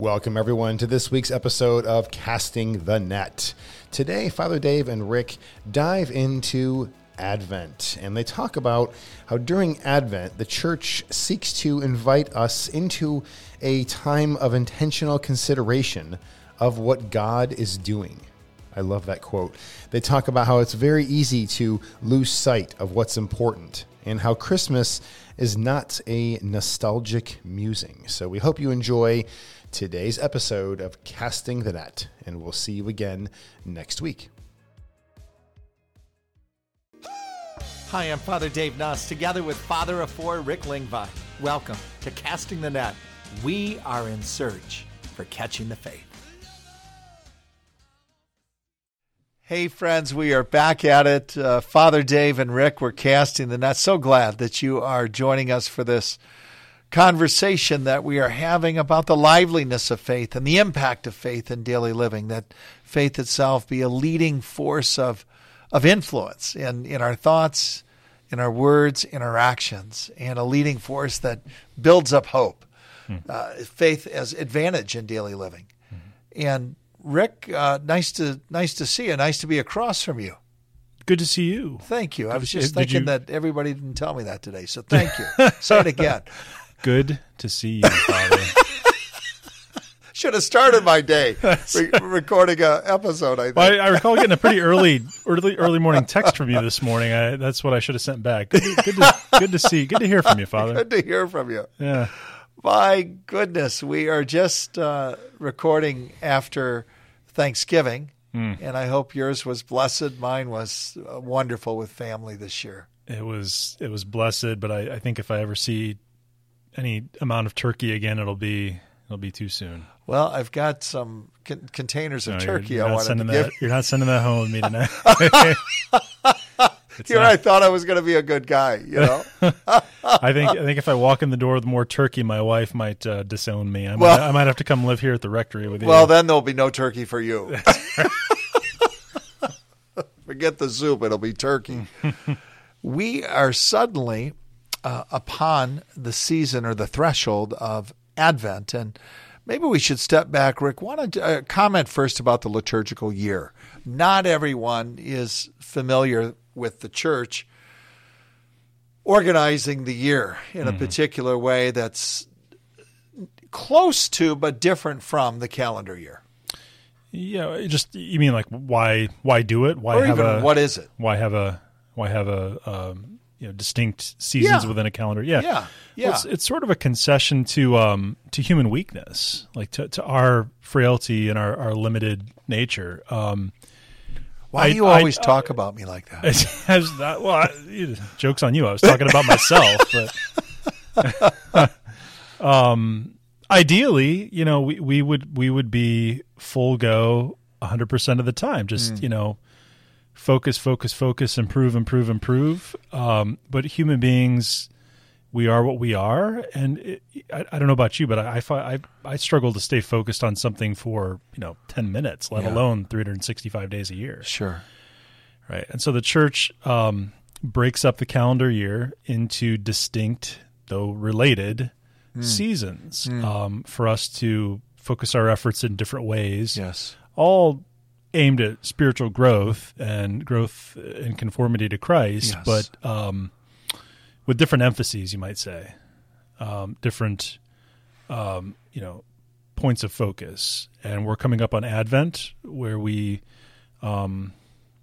Welcome, everyone, to this week's episode of Casting the Net. Today, Father Dave and Rick dive into Advent, and they talk about how during Advent, the church seeks to invite us into a time of intentional consideration of what God is doing. I love that quote. They talk about how it's very easy to lose sight of what's important and how Christmas is not a nostalgic musing. So we hope you enjoy today's episode of Casting the Net, and we'll see you again next week. Hi, I'm Father Dave Nuss, together with Father of Four Rick Lingvi. Welcome to Casting the Net. We are in search for catching the faith. Hey, friends, we are back at it. Uh, Father Dave and Rick, we're casting the net. So glad that you are joining us for this conversation that we are having about the liveliness of faith and the impact of faith in daily living, that faith itself be a leading force of, of influence in, in our thoughts, in our words, in our actions, and a leading force that builds up hope. Hmm. Uh, faith as advantage in daily living. Hmm. And Rick, uh, nice to nice to see you. Nice to be across from you. Good to see you. Thank you. I was just thinking you... that everybody didn't tell me that today, so thank you. Say it again. Good to see you, Father. Should have started my day re- recording a episode. I, well, I, I, recall getting a pretty early, early, early morning text from you this morning. I, that's what I should have sent back. Good, good, to, good to see. Good to hear from you, Father. Good to hear from you. Yeah. My goodness, we are just uh, recording after Thanksgiving, mm. and I hope yours was blessed. Mine was uh, wonderful with family this year. It was it was blessed, but I, I think if I ever see any amount of turkey again, it'll be it'll be too soon. Well, I've got some con- containers of no, turkey. I wanted to that, give. You're not sending that home with me tonight. Here, not... I thought I was going to be a good guy. You know, I think I think if I walk in the door with more turkey, my wife might uh, disown me. I well, might, I might have to come live here at the rectory with you. Well, then there'll be no turkey for you. Forget the soup; it'll be turkey. we are suddenly uh, upon the season or the threshold of Advent, and maybe we should step back. Rick, want to uh, comment first about the liturgical year. Not everyone is familiar with the church organizing the year in mm-hmm. a particular way that's close to but different from the calendar year. Yeah, just you mean like why why do it? Why or have a what is it? Why have a why have a um, you know distinct seasons yeah. within a calendar? Yeah, yeah, yeah. Well, it's, it's, sort of a concession to um to human weakness, like to, to our frailty and our, our limited nature. Um, why I, do you always I, talk about me like that? As that well, I, jokes on you. I was talking about myself, but um, ideally, you know, we, we would we would be full go 100 percent of the time. Just mm. you know, focus, focus, focus, improve, improve, improve. Um, but human beings we are what we are, and it, I, I, don't know about you, but I, I, I struggle to stay focused on something for you know ten minutes, let yeah. alone 365 days a year. Sure, right. And so the church um, breaks up the calendar year into distinct, though related, mm. seasons mm. Um, for us to focus our efforts in different ways. Yes, all aimed at spiritual growth and growth in conformity to Christ, yes. but um, with different emphases, you might say, um, different, um, you know, points of focus. And we're coming up on Advent, where we, um,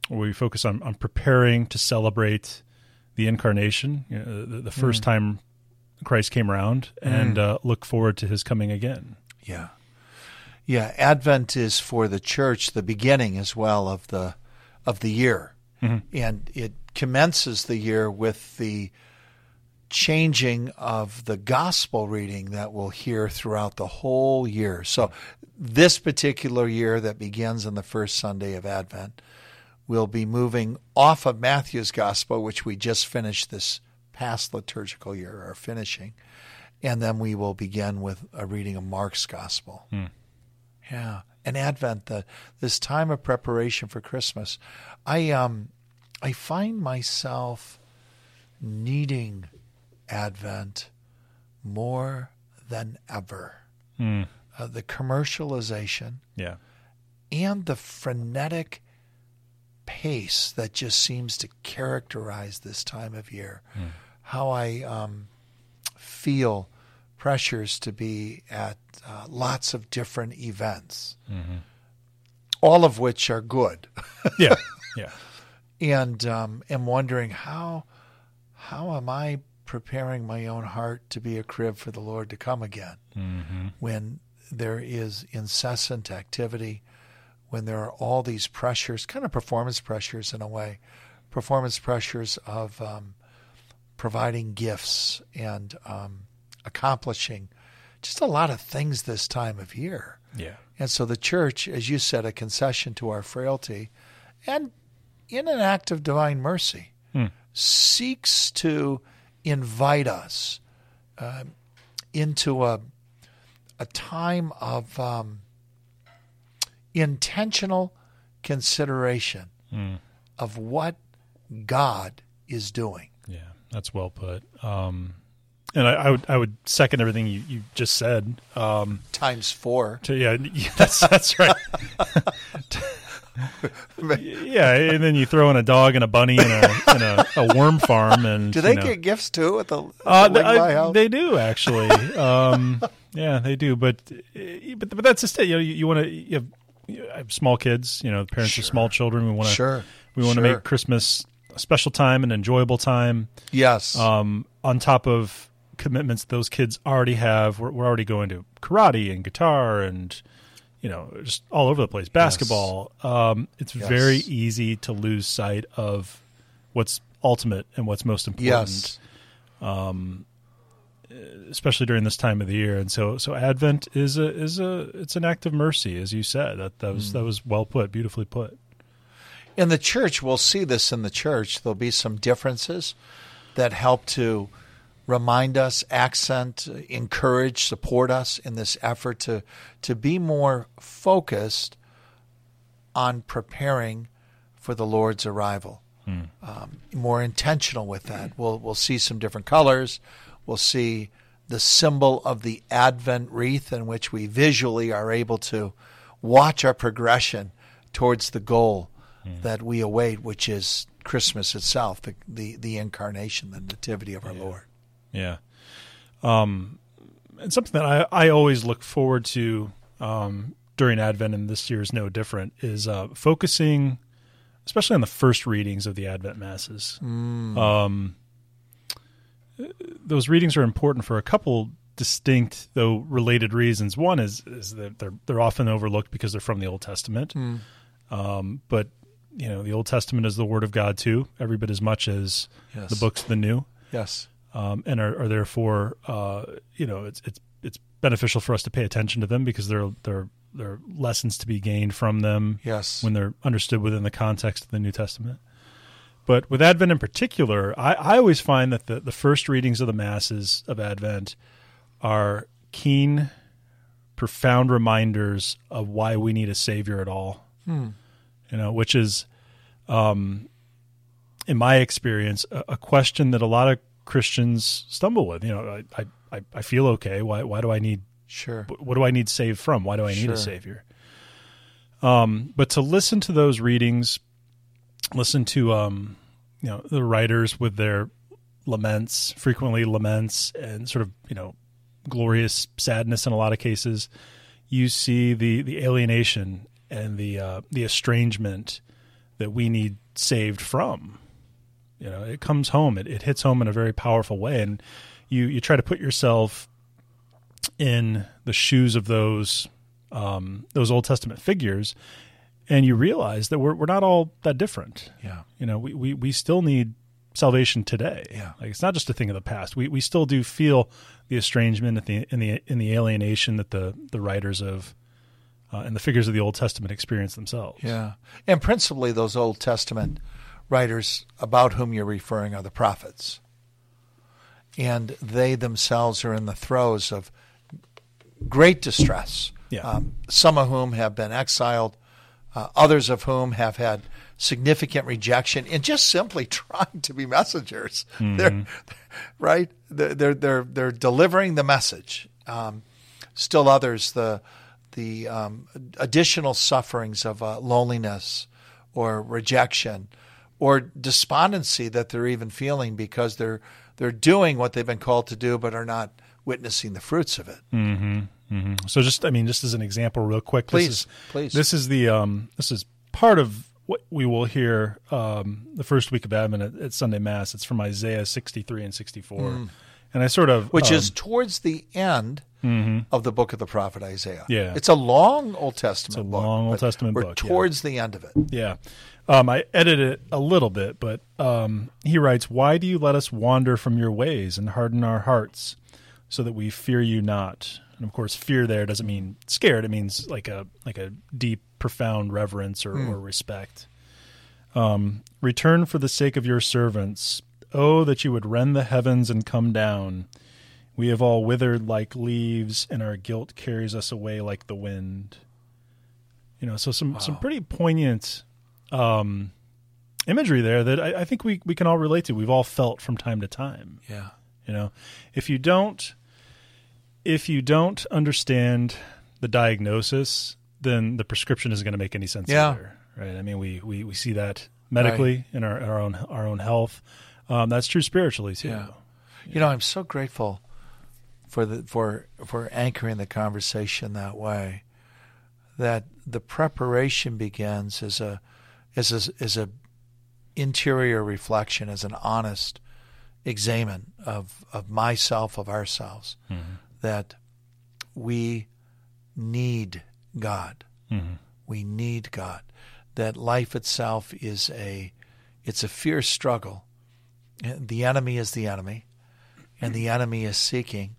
where we focus on, on preparing to celebrate the incarnation, you know, the, the, first mm. time Christ came around, and mm. uh, look forward to His coming again. Yeah, yeah. Advent is for the church the beginning as well of the of the year, mm-hmm. and it commences the year with the changing of the gospel reading that we'll hear throughout the whole year. So, this particular year that begins on the first Sunday of Advent, we'll be moving off of Matthew's gospel, which we just finished this past liturgical year, or finishing, and then we will begin with a reading of Mark's gospel. Hmm. Yeah, and Advent, the, this time of preparation for Christmas, I um, I find myself needing Advent more than ever. uh, the commercialization, Yeah. and the frenetic pace that just seems to characterize this time of year. How I um, feel pressures to be at uh, lots of different events, all of which are good, Yeah. Yeah. and um, am wondering how how am I preparing my own heart to be a crib for the Lord to come again when there is incessant activity, when there are all these pressures, kind of performance pressures in a way, performance pressures of um, providing gifts and um, accomplishing just a lot of things this time of year. Yeah. And so the church, as you said, a concession to our frailty, and in an act of divine mercy, seeks to invite us uh, into a a time of um, intentional consideration of what God is doing. Yeah. That's well put. Um, and I, I would I would second everything you, you just said. Um, Times four. to, yeah, that's that's right. yeah, and then you throw in a dog and a bunny and a, and a, a worm farm, and Do they you know, get gifts too at the, Uh, the I- they do actually. Um, yeah, they do. But but but that's just it. You know, you, you want to. You have, you have small kids. You know, parents of small children. We want to. Sure, We want to sure. make Christmas a special time, an enjoyable time. yes. Um, on top of commitments those kids already have, we're, we're already going to karate and guitar and you know just all over the place. Basketball. Um, it's Yes. very easy to lose sight of what's ultimate and what's most important yes. especially during this time of the year. And so, so Advent is a is a it's an act of mercy, as you said. That that was that was well put, beautifully put. in the church, we'll see this in the church. There'll be some differences that help to remind us, accent, encourage, support us in this effort to to be more focused on preparing for the Lord's arrival. Um, more intentional with that. We'll we'll see some different colors. We'll see the symbol of the Advent wreath, in which we visually are able to watch our progression towards the goal that we await, which is Christmas itself, the the, the incarnation, the nativity of our Lord. Yeah. Um, and something that I, I always look forward to um, during Advent, and this year is no different, is uh, focusing, especially on the first readings of the Advent masses. Um, those readings are important for a couple distinct, though related reasons. One is is that they're they're often overlooked because they're from the Old Testament. Um, but you know, the Old Testament is the Word of God too, every bit as much as Yes. the books of the New Yes. Um, and are, are therefore uh, you know it's it's it's beneficial for us to pay attention to them because there are there are, there are lessons to be gained from them Yes. when they're understood within the context of the New Testament. But with Advent in particular, I, I always find that the, the first readings of the masses of Advent are keen, profound reminders of why we need a savior at all. You know, which is um, in my experience, a, a question that a lot of Christians stumble with. You know, I, I, I feel okay. Why, why do I need, Sure. what do I need saved from? Why do I need Sure. a savior? Um, but to listen to those readings, listen to, um, you know, the writers with their laments, frequently laments and sort of, you know, glorious sadness in a lot of cases, you see the, the alienation and the, uh, the estrangement that we need saved from you know it comes home it, it hits home in a very powerful way and you you try to put yourself in the shoes of those um, those old testament figures and you realize that we're, we're not all that different Yeah. you know we, we, we still need salvation today Yeah. like it's not just a thing of the past we, we still do feel the estrangement at the, in the in the alienation that the the writers of uh, and the figures of the old testament experience themselves Yeah. And principally, those Old Testament writers about whom you're referring are the prophets. And they themselves are in the throes of great distress. Yeah. Um, some of whom have been exiled, uh, others of whom have had significant rejection in just simply trying to be messengers. They're right. They're, they're they're they're delivering the message. Um, still others the the um, additional sufferings of uh, loneliness or rejection or despondency that they're even feeling because they're they're doing what they've been called to do but are not witnessing the fruits of it. Mm-hmm. So just, I mean, just as an example, real quick, Please, this is, please. This is the um, this is part of what we will hear um, the first week of Advent at, at Sunday Mass. It's from Isaiah sixty three and sixty four, and I sort of Mm. which um, is towards the end of the book of the prophet Isaiah. Yeah. it's a long Old Testament. It's a book, long Old but Testament we're book, yeah. towards the end of it. Yeah. Um, I edited it a little bit, but um, he writes, Why do you let us wander from your ways and harden our hearts so that we fear you not? And of course, fear there doesn't mean scared. It means like a like a deep, profound reverence or, or respect. Um, Return for the sake of your servants. Oh, that you would rend the heavens and come down. We have all withered like leaves, and our guilt carries us away like the wind. You know, so some some pretty poignant um, imagery there that I, I think we we can all relate to. We've all felt from time to time. Yeah, You know, if you don't, if you don't understand the diagnosis, then the prescription isn't going to make any sense Yeah. either, right? I mean, we we, we see that medically in our, our own our own health. Um, that's true spiritually too. Yeah. You know, I'm so grateful for the for for anchoring the conversation that way. That the preparation begins as a as a, as a interior reflection, as an honest examine of of myself, of ourselves. Mm-hmm. That we need God. Mm-hmm. We need God. That life itself is a it's a fierce struggle. The enemy is the enemy, and the enemy is seeking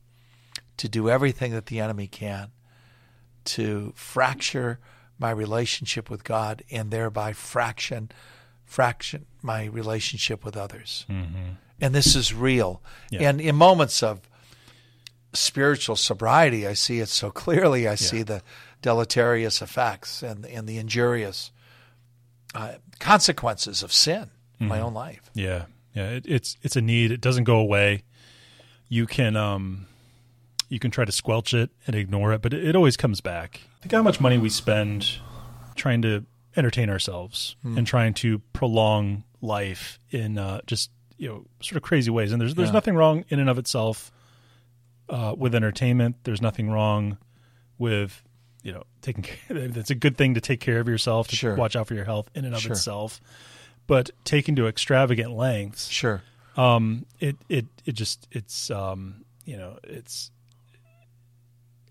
to do everything that the enemy can to fracture my relationship with God and thereby fraction fraction my relationship with others. And this is real. Yeah. And in moments of spiritual sobriety, I see it so clearly. I see the deleterious effects and and the injurious uh, consequences of sin in my own life. Yeah, yeah. It, it's it's a need. It doesn't go away. You can um, you can try to squelch it and ignore it, but it, it always comes back. Think how much money we spend trying to entertain ourselves and trying to prolong life in uh, just you know sort of crazy ways. And there's there's Yeah. nothing wrong in and of itself uh, with entertainment. There's nothing wrong with you know taking care. It's a good thing to take care of yourself to Sure. watch out for your health in and of Sure. itself. But taken to extravagant lengths, Sure. um, it it it just it's um, you know it's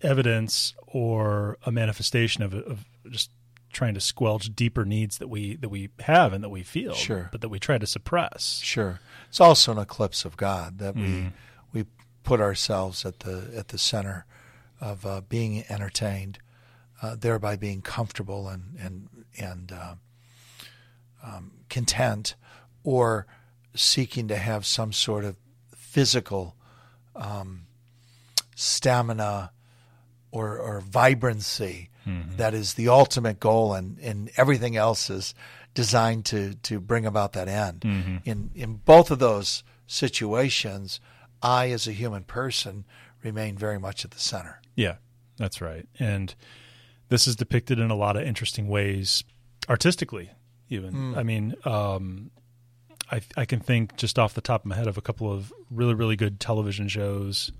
evidence or a manifestation of of just trying to squelch deeper needs that we that we have and that we feel, Sure. but that we try to suppress. Sure. It's also an eclipse of God that Mm-hmm. we we put ourselves at the at the center of uh, being entertained, uh, thereby being comfortable and and and uh, um, content, or seeking to have some sort of physical um, stamina or, or vibrancy mm-hmm. that is the ultimate goal, and, and everything else is designed to, to bring about that end. Mm-hmm. In, in both of those situations, I, as a human person, remain very much at the center. Yeah, that's right. And this is depicted in a lot of interesting ways, artistically, even. Mm. I mean, um, I, I can think just off the top of my head of a couple of really, really good television shows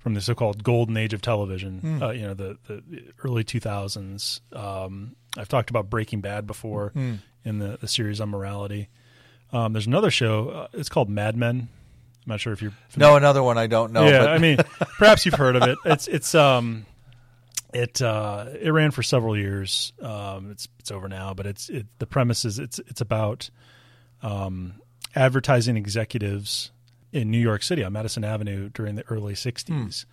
from the so-called golden age of television. Uh, you know, the, the early 2000s. Um, I've talked about Breaking Bad before in the, the series on morality. Um, there's another show. Uh, it's called Mad Men. I'm not sure if you're No, another one I don't know. yeah, I mean, perhaps you've heard of it. It's it's um, it uh, it ran for several years. Um, it's it's over now, but it's it, the premise is it's it's about um, advertising executives in New York City on Madison Avenue during the early '60s,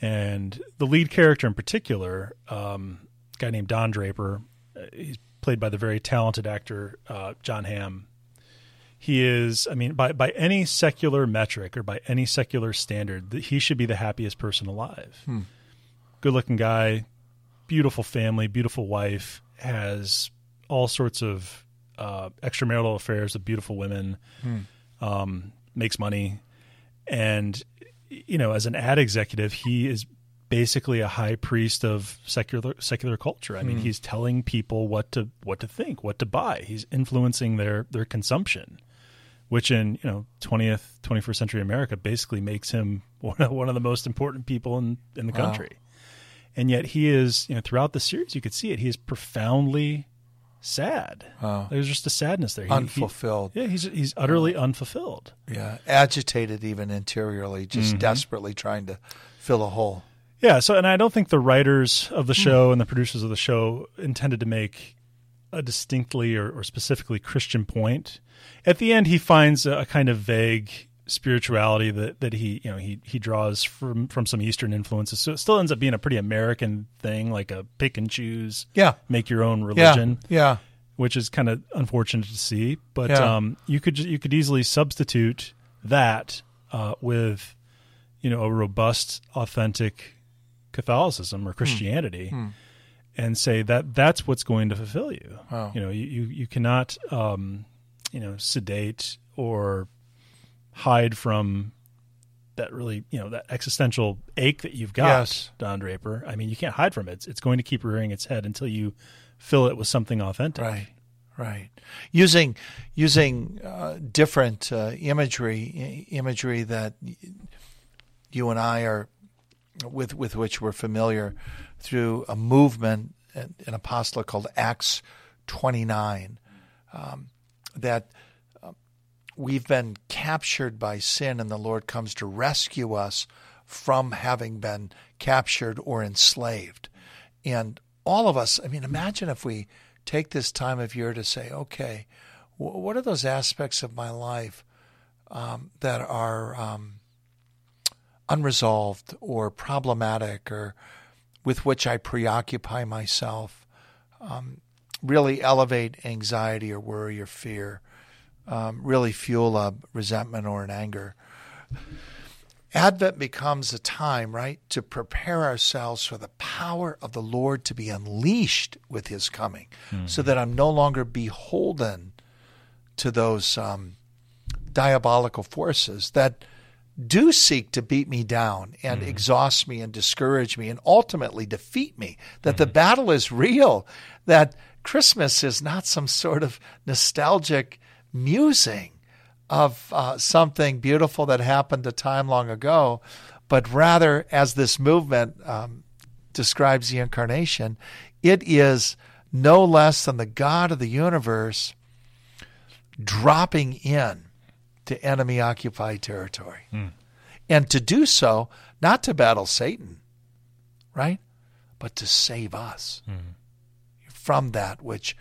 and the lead character in particular, um, a guy named Don Draper, uh, he's played by the very talented actor uh, Jon Hamm. He is i mean by by any secular metric or by any secular standard he should be the happiest person alive. Good looking guy beautiful family beautiful wife has all sorts of uh, extramarital affairs with beautiful women. Um, makes money and you know as an ad executive he is basically a high priest of secular secular culture. I mean, hmm. he's telling people what to what to think, what to buy. He's influencing their their consumption, which in you know twentieth twenty first century America basically makes him one of, one of the most important people in in the Wow. country. And yet he is, you know, throughout the series, you could see it. He is profoundly sad. Wow. There's just a sadness there. He- he- Unfulfilled. yeah, he's he's utterly unfulfilled. Yeah, agitated even interiorly, just Mm-hmm. desperately trying to fill a hole. Yeah, so and I don't think the writers of the show and the producers of the show intended to make a distinctly or, or specifically Christian point. At the end, he finds a, a kind of vague spirituality that, that he you know he he draws from from some Eastern influences. So it still ends up being a pretty American thing, like a pick and choose, Yeah, make your own religion, yeah, which is kind of unfortunate to see. But Yeah. um, you could you could easily substitute that uh, with you know a robust, authentic Catholicism Hmm. or Christianity, and say that that's what's going to fulfill you. Wow. You know, you you, you cannot um, you know sedate or hide from that really you know that existential ache that you've got, Yes. Don Draper. I mean, you can't hide from it. It's, it's going to keep rearing its head until you fill it with something authentic. right, right. Using using uh, different uh, imagery, imagery that you and I are with with which we're familiar through a movement, an apostolate called Acts twenty nine, um, that we've been captured by sin, and the Lord comes to rescue us from having been captured or enslaved. And all of us, I mean, imagine if we take this time of year to say, okay, wh- what are those aspects of my life um, that are um, unresolved or problematic or with which I preoccupy myself? Um, really elevate anxiety or worry or fear, um, really fuel a resentment or an anger. Advent becomes a time, right, to prepare ourselves for the power of the Lord to be unleashed with his coming, so that I'm no longer beholden to those um, diabolical forces that do seek to beat me down and exhaust me and discourage me and ultimately defeat me. That the battle is real, that Christmas is not some sort of nostalgic musing of uh, something beautiful that happened a time long ago, but rather, as this movement um, describes the incarnation, it is no less than the God of the universe dropping in to enemy occupied territory. And to do so, not to battle Satan, right? But to save us from that which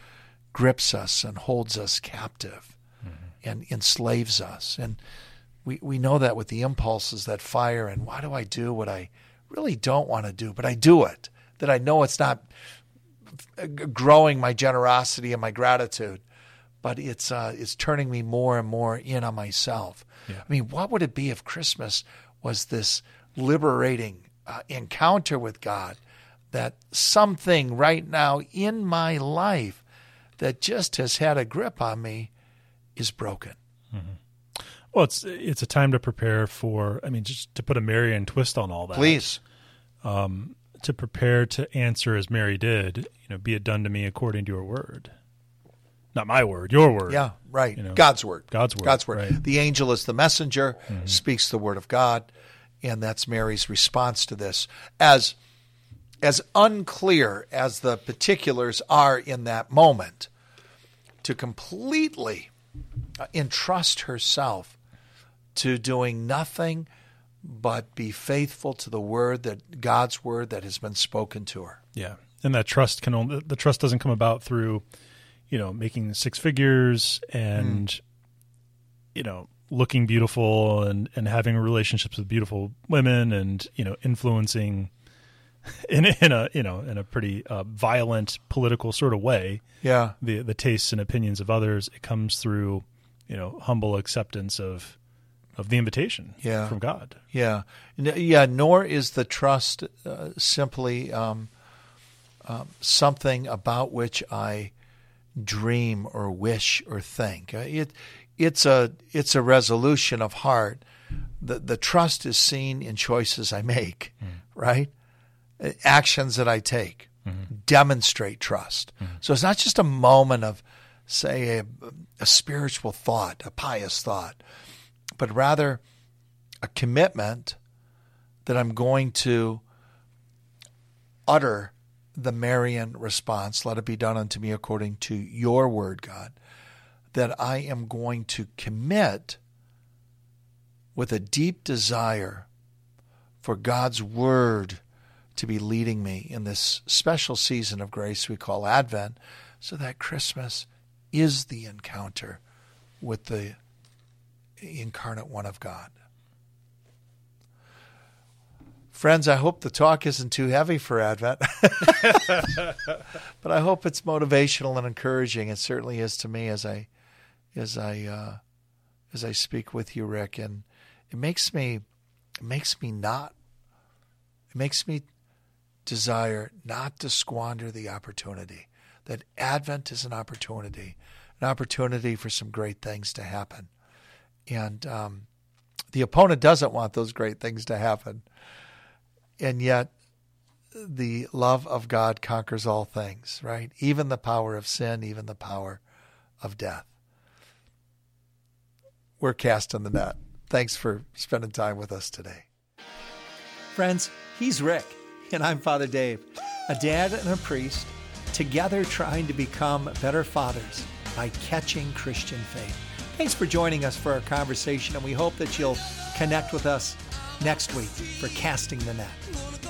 grips us and holds us captive and enslaves us. And we, we know that with the impulses that fire and why do I do what I really don't want to do, but I do it, that I know it's not growing my generosity and my gratitude, but it's uh, it's turning me more and more in on myself. I mean, what would it be if Christmas was this liberating uh, encounter with God? That something right now in my life that just has had a grip on me is broken. Mm-hmm. Well, it's it's a time to prepare for. I mean, just to put a Marian twist on all that. Please, um, to prepare to answer as Mary did. You know, be it done to me according to your word, not my word, your word. yeah, right. You know, God's word. God's word, God's word. right. The angel is the messenger, mm-hmm. speaks the word of God, and that's Mary's response to this. As as unclear as the particulars are in that moment, to completely Uh, entrust herself to doing nothing but be faithful to the word that God's word that has been spoken to her. Yeah, and that trust can only the trust doesn't come about through, you know, making six figures and, hmm. you know, looking beautiful and and having relationships with beautiful women and you know influencing, in in a you know in a pretty uh, violent political sort of way Yeah. the the tastes and opinions of others. It comes through, you know, humble acceptance of of the invitation Yeah. from God. Yeah, yeah. Nor is the trust uh, simply um, um, something about which I dream or wish or think. Uh, it it's a it's a resolution of heart. The the trust is seen in choices I make, right? Actions that I take mm-hmm. demonstrate trust. Mm-hmm. So it's not just a moment of, say, a, a spiritual thought, a pious thought, but rather a commitment that I'm going to utter the Marian response, let it be done unto me according to your word, God, that I am going to commit with a deep desire for God's word to be leading me in this special season of grace we call Advent, so that Christmas is the encounter with the incarnate one of God. Friends, I hope the talk isn't too heavy for Advent, but I hope it's motivational and encouraging. It certainly is to me as I, as I, uh, as I speak with you, Rick, and it makes me, it makes me not, it makes me desire not to squander the opportunity. That Advent is an opportunity, an opportunity for some great things to happen, and um, the opponent doesn't want those great things to happen and yet the love of God conquers all things, right? Even the power of sin, even the power of death. We're cast in the net. Thanks for spending time with us today. Friends, he's Rick, and I'm Father Dave, a dad and a priest, together trying to become better fathers by catching Christian faith. Thanks for joining us for our conversation, and we hope that you'll connect with us next week for Casting the Net.